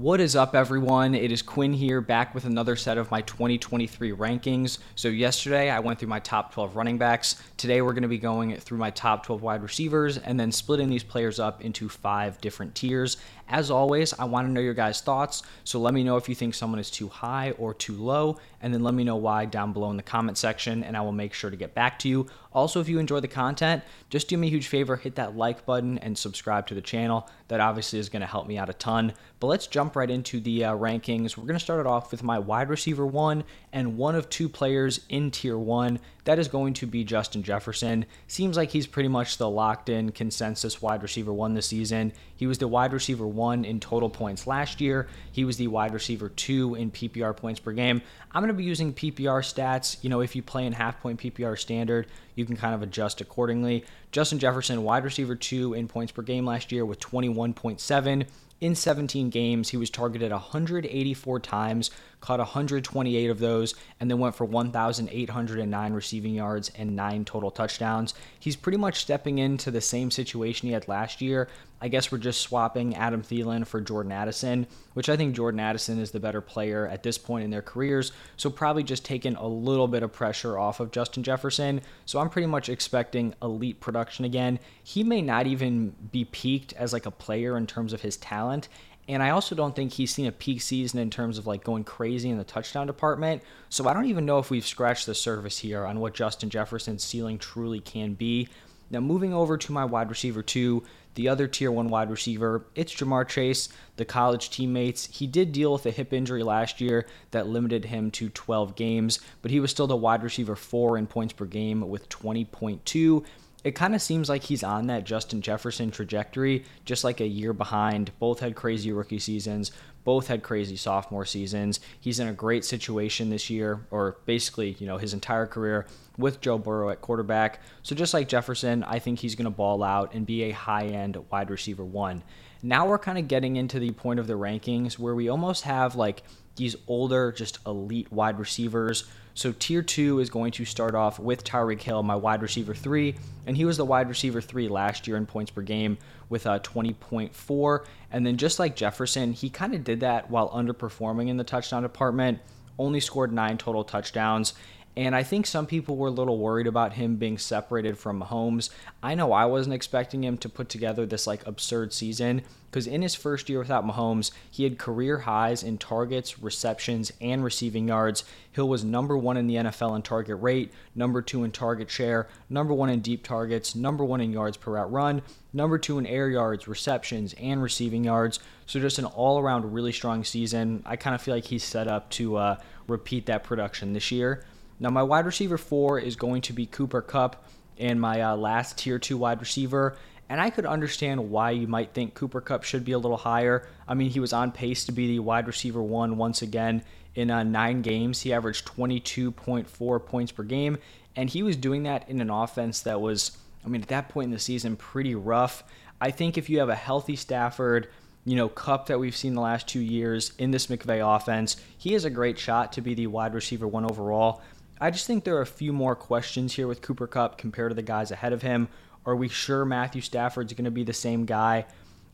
What is up, everyone? It is Quinn here, back with another set of my 2023 rankings. So, yesterday I went through my top 12 running backs. Today we're going to be going through my top 12 wide receivers and then splitting these players up into five different tiers. As always, I want to know your guys' thoughts. So, let me know if you think someone is too high or too low, and then let me know why down below in the comment section, and I will make sure to get back to you. Also, if you enjoy the content, just do me a huge favor hit that like button and subscribe to the channel. That obviously is going to help me out a ton. But let's jump right into the uh, rankings. We're going to start it off with my wide receiver one and one of two players in tier one. That is going to be Justin Jefferson. Seems like he's pretty much the locked in consensus wide receiver one this season. He was the wide receiver one in total points last year. He was the wide receiver two in PPR points per game. I'm going to be using PPR stats. You know, if you play in half point PPR standard, you can kind of adjust accordingly. Justin Jefferson, wide receiver two in points per game last year with 21.7. In 17 games, he was targeted 184 times, caught 128 of those, and then went for 1,809 receiving yards and nine total touchdowns. He's pretty much stepping into the same situation he had last year. I guess we're just swapping Adam Thielen for Jordan Addison, which I think Jordan Addison is the better player at this point in their careers. So probably just taking a little bit of pressure off of Justin Jefferson. So I'm pretty much expecting elite production again. He may not even be peaked as like a player in terms of his talent. And I also don't think he's seen a peak season in terms of like going crazy in the touchdown department. So I don't even know if we've scratched the surface here on what Justin Jefferson's ceiling truly can be. Now, moving over to my wide receiver two, the other tier one wide receiver, it's Ja'Marr Chase, the college teammates. He did deal with a hip injury last year that limited him to 12 games, but he was still the wide receiver four in points per game with 20.2 it kind of seems like he's on that Justin Jefferson trajectory, just like a year behind. Both had crazy rookie seasons, both had crazy sophomore seasons. He's in a great situation this year, or basically, you know, his entire career with Joe Burrow at quarterback. So just like Jefferson, I think he's going to ball out and be a high-end wide receiver one. Now we're kind of getting into the point of the rankings where we almost have like these older, just elite wide receivers so tier two is going to start off with Tyreek Hill, my wide receiver three, and he was the wide receiver three last year in points per game with uh, a 20.4. And then just like Jefferson, he kind of did that while underperforming in the touchdown department. Only scored nine total touchdowns. And I think some people were a little worried about him being separated from Mahomes. I know I wasn't expecting him to put together this like absurd season because in his first year without Mahomes, he had career highs in targets, receptions, and receiving yards. Hill was number one in the NFL in target rate, number two in target share, number one in deep targets, number one in yards per route run, number two in air yards, receptions, and receiving yards. So just an all around really strong season. I kind of feel like he's set up to uh, repeat that production this year. Now, my wide receiver four is going to be Cooper Kupp and my uh, last tier two wide receiver. And I could understand why you might think Cooper Kupp should be a little higher. I mean, he was on pace to be the wide receiver one once again in uh, nine games. He averaged 22.4 points per game, and he was doing that in an offense that was, I mean, at that point in the season, pretty rough. I think if you have a healthy Stafford, you know, Kupp that we've seen the last two years in this McVay offense, he has a great shot to be the wide receiver one overall. I just think there are a few more questions here with Cooper Kupp compared to the guys ahead of him. Are we sure Matthew Stafford's going to be the same guy?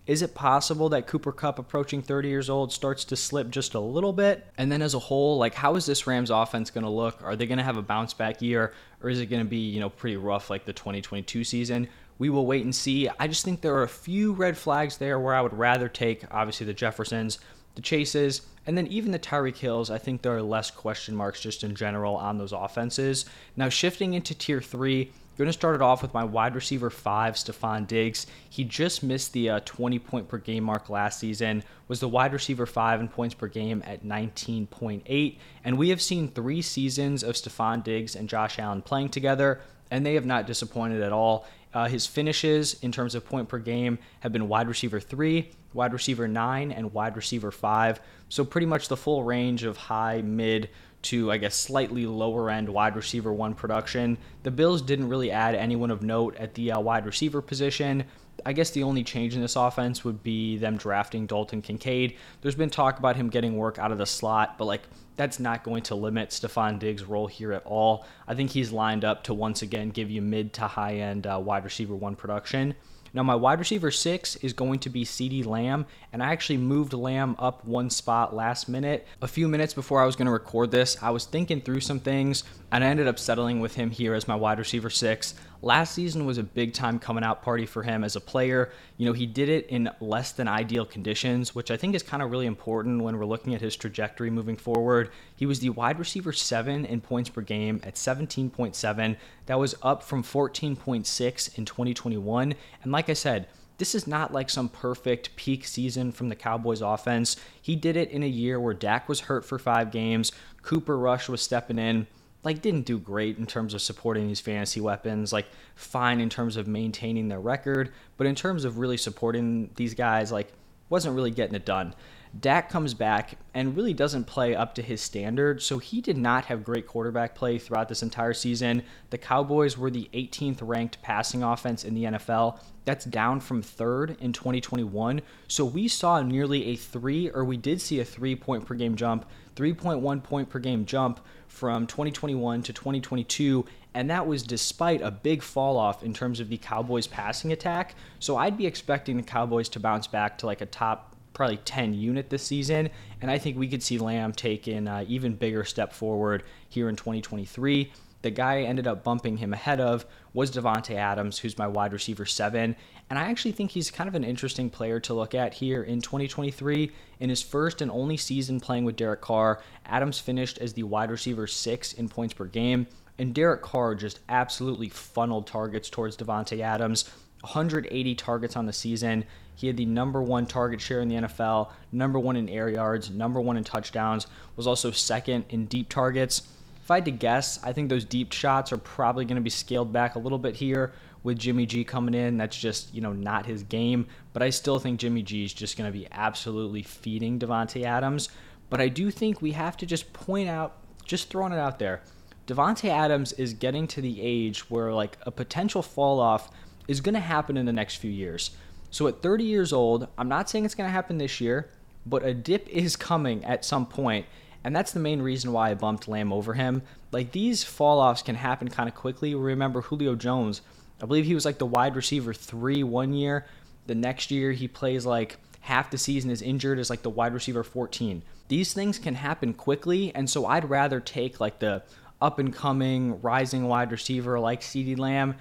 Is it possible that Cooper Kupp approaching 30 years old starts to slip just a little bit? And then as a whole, like how is this Rams offense going to look? Are they going to have a bounce back year or is it going to be, you know, pretty rough like the 2022 season? We will wait and see. I just think there are a few red flags there where I would rather take obviously the Jeffersons, the Chases, and then even the Tyreek Hills, I think there are less question marks just in general on those offenses. Now, shifting into tier three, going to start it off with my wide receiver five, Stefon Diggs. He just missed the uh, 20 point per game mark last season, was the wide receiver five in points per game at 19.8. And we have seen three seasons of Stefon Diggs and Josh Allen playing together, and they have not disappointed at all. Uh, his finishes in terms of point per game have been wide receiver three, wide receiver nine, and wide receiver five. So pretty much the full range of high, mid to I guess slightly lower end wide receiver one production. The Bills didn't really add anyone of note at the uh, wide receiver position. I guess the only change in this offense would be them drafting Dalton Kincaid. There's been talk about him getting work out of the slot, but like that's not going to limit Stefon Diggs' role here at all. I think he's lined up to once again give you mid to high end uh, wide receiver one production. Now, my wide receiver six is going to be CeeDee Lamb, and I actually moved Lamb up one spot last minute. A few minutes before I was going to record this, I was thinking through some things, and I ended up settling with him here as my wide receiver six. Last season was a big time coming out party for him as a player. You know, he did it in less than ideal conditions, which I think is kind of really important when we're looking at his trajectory moving forward. He was the wide receiver seven in points per game at 17.7. That was up from 14.6 in 2021. And like I said, this is not like some perfect peak season from the Cowboys offense. He did it in a year where Dak was hurt for five games, Cooper Rush was stepping in like didn't do great in terms of supporting these fantasy weapons like fine in terms of maintaining their record but in terms of really supporting these guys like wasn't really getting it done Dak comes back and really doesn't play up to his standard, so he did not have great quarterback play throughout this entire season. The Cowboys were the 18th ranked passing offense in the NFL. That's down from third in 2021. So we saw nearly a three, or we did see a three point per game jump, 3.1 point per game jump from 2021 to 2022, and that was despite a big fall off in terms of the Cowboys' passing attack. So I'd be expecting the Cowboys to bounce back to like a top probably 10 unit this season, and I think we could see Lamb take an uh, even bigger step forward here in 2023. The guy I ended up bumping him ahead of was Davante Adams, who's my wide receiver seven. And I actually think he's kind of an interesting player to look at here in 2023. In his first and only season playing with Derek Carr, Adams finished as the wide receiver six in points per game. And Derek Carr just absolutely funneled targets towards Davante Adams. 180 targets on the season. He had the number one target share in the NFL, number one in air yards, number one in touchdowns, was also second in deep targets. If I had to guess, I think those deep shots are probably going to be scaled back a little bit here with Jimmy G coming in. That's just, you know, not his game. But I still think Jimmy G is just going to be absolutely feeding Davante Adams. But I do think we have to just point out, just throwing it out there, Davante Adams is getting to the age where like a potential fall off is going to happen in the next few years. So at 30 years old, I'm not saying it's going to happen this year, but a dip is coming at some point and that's the main reason why I bumped Lamb over him. Like these fall offs can happen kind of quickly. Remember Julio Jones, I believe he was like the wide receiver three one year. The next year he plays like half the season is injured as like the wide receiver 14. These things can happen quickly, and so I'd rather take like the up and coming rising wide receiver like CeeDee Lamb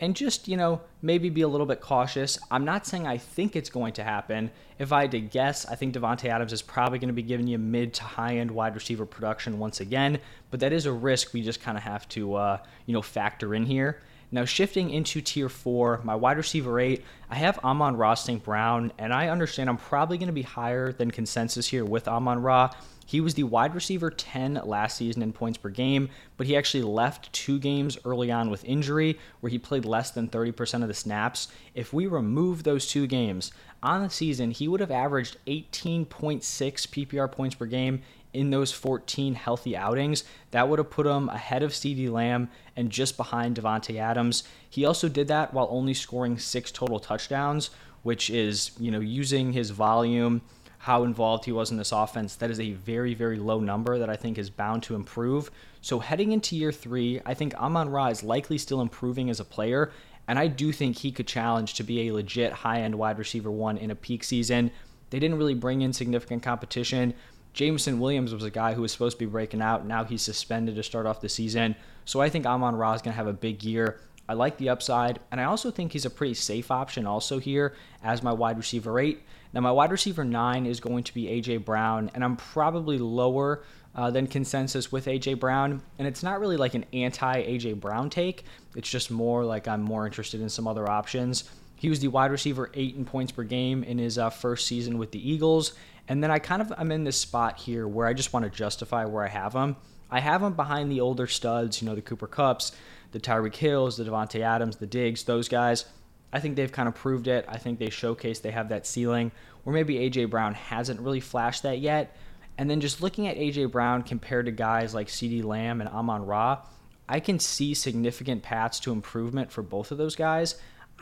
and just, you know, maybe be a little bit cautious. I'm not saying I think it's going to happen. If I had to guess, I think Davante Adams is probably going to be giving you mid to high end wide receiver production once again, but that is a risk we just kind of have to, uh, you know, factor in here. Now, shifting into tier four, my wide receiver eight, I have Amon-Ra St. Brown, and I understand I'm probably going to be higher than consensus here with Amon Ra. He was the wide receiver 10 last season in points per game, but he actually left two games early on with injury where he played less than 30% of the snaps. If we remove those two games, on the season, he would have averaged 18.6 PPR points per game in those 14 healthy outings. That would have put him ahead of CeeDee Lamb and just behind Davante Adams. He also did that while only scoring six total touchdowns, which is, you know, using his volume how involved he was in this offense, that is a very, very low number that I think is bound to improve. So heading into year three, I think Amon Ra is likely still improving as a player, and I do think he could challenge to be a legit high end wide receiver one in a peak season. They didn't really bring in significant competition. Jameson Williams was a guy who was supposed to be breaking out. Now he's suspended to start off the season. So I think Amon Ra is going to have a big year. I like the upside, and I also think he's a pretty safe option also here as my wide receiver eight. Now, my wide receiver nine is going to be A.J. Brown, and I'm probably lower uh, than consensus with A.J. Brown. And it's not really like an anti A.J. Brown take, it's just more like I'm more interested in some other options. He was the wide receiver eight in points per game in his uh, first season with the Eagles. And then I kind of I'm in this spot here where I just want to justify where I have him. I have him behind the older studs, you know, the Cooper Cups, the Tyreek Hills, the Davante Adams, the Diggs, those guys. I think they've kind of proved it. I think they showcased they have that ceiling where maybe AJ Brown hasn't really flashed that yet. And then just looking at AJ Brown compared to guys like CeeDee Lamb and Amon Ra, I can see significant paths to improvement for both of those guys.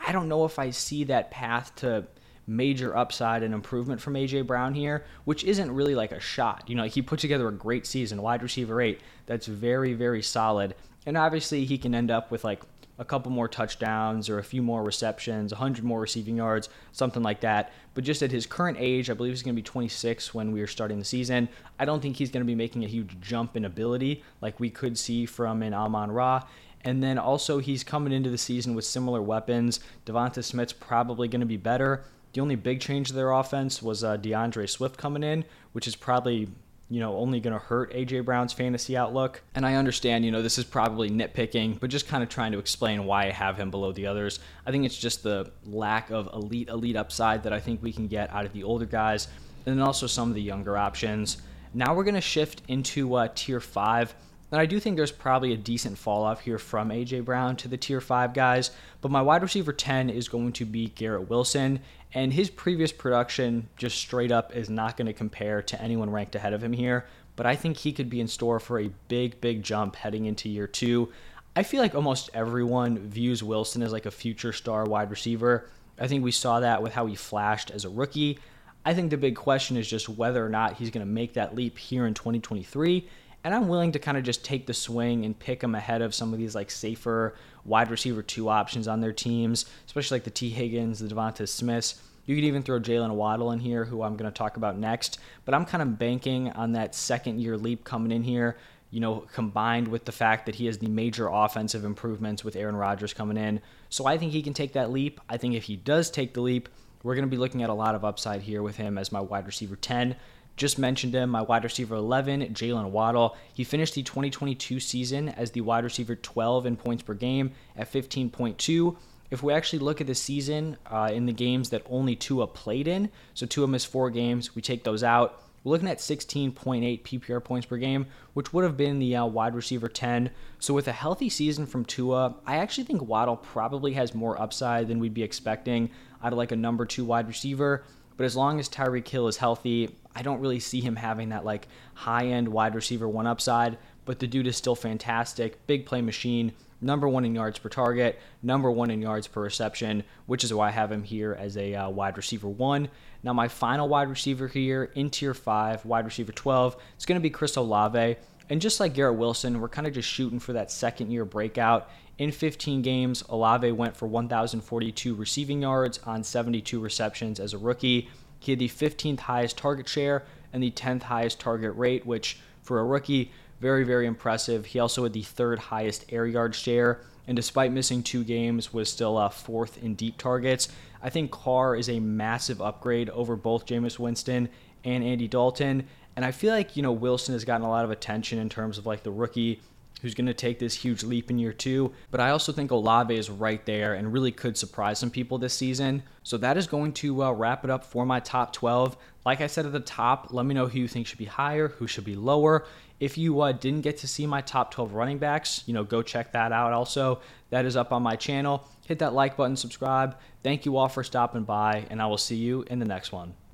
I don't know if I see that path to major upside and improvement from AJ Brown here, which isn't really like a shot. You know, he put together a great season, wide receiver eight, that's very, very solid. And obviously, he can end up with like a couple more touchdowns or a few more receptions, 100 more receiving yards, something like that. But just at his current age, I believe he's going to be 26 when we are starting the season. I don't think he's going to be making a huge jump in ability like we could see from an Amon Ra. And then also, he's coming into the season with similar weapons. Devonta Smith's probably going to be better. The only big change to their offense was uh, D'Andre Swift coming in, which is probably you know, only going to hurt AJ Brown's fantasy outlook. And I understand, you know, this is probably nitpicking, but just kind of trying to explain why I have him below the others. I think it's just the lack of elite, elite upside that I think we can get out of the older guys, and then also some of the younger options. Now we're going to shift into uh, tier five. And I do think there's probably a decent fall off here from AJ Brown to the tier 5 guys, but my wide receiver 10 is going to be Garrett Wilson, and his previous production just straight up is not going to compare to anyone ranked ahead of him here, but I think he could be in store for a big, big jump heading into year 2. I feel like almost everyone views Wilson as like a future star wide receiver. I think we saw that with how he flashed as a rookie. I think the big question is just whether or not he's going to make that leap here in 2023 and I'm willing to kind of just take the swing and pick them ahead of some of these like safer wide receiver two options on their teams, especially like the Tee Higgins, the Devonta Smiths. You could even throw Jaylen Waddle in here, who I'm going to talk about next. But I'm kind of banking on that second year leap coming in here, you know, combined with the fact that he has the major offensive improvements with Aaron Rodgers coming in. So I think he can take that leap. I think if he does take the leap, we're going to be looking at a lot of upside here with him as my wide receiver 10. Just mentioned him, my wide receiver 11, Jaylen Waddle. He finished the 2022 season as the wide receiver 12 in points per game at 15.2. If we actually look at the season uh, in the games that only Tua played in, so Tua missed four games, we take those out. We're looking at 16.8 PPR points per game, which would have been the uh, wide receiver 10. So, with a healthy season from Tua, I actually think Waddle probably has more upside than we'd be expecting out of like a number two wide receiver. But as long as Tyreek Hill is healthy, I don't really see him having that like high end wide receiver one upside. But the dude is still fantastic, big play machine, number one in yards per target, number one in yards per reception, which is why I have him here as a uh, wide receiver one. Now, my final wide receiver here in tier five, wide receiver 12, it's going to be Chris Olave. And just like Garrett Wilson, we're kind of just shooting for that second year breakout. In 15 games, Olave went for 1,042 receiving yards on 72 receptions as a rookie. He had the 15th highest target share and the 10th highest target rate, which for a rookie, very, very impressive. He also had the third highest air yard share, and despite missing two games, was still uh, fourth in deep targets. I think Carr is a massive upgrade over both Jameis Winston and Andy Dalton. And I feel like, you know, Wilson has gotten a lot of attention in terms of like the rookie who's going to take this huge leap in year two. But I also think Olave is right there and really could surprise some people this season. So that is going to uh, wrap it up for my top 12. Like I said at the top, let me know who you think should be higher, who should be lower. If you uh, didn't get to see my top 12 running backs, you know, go check that out also. That is up on my channel. Hit that like button, subscribe. Thank you all for stopping by, and I will see you in the next one.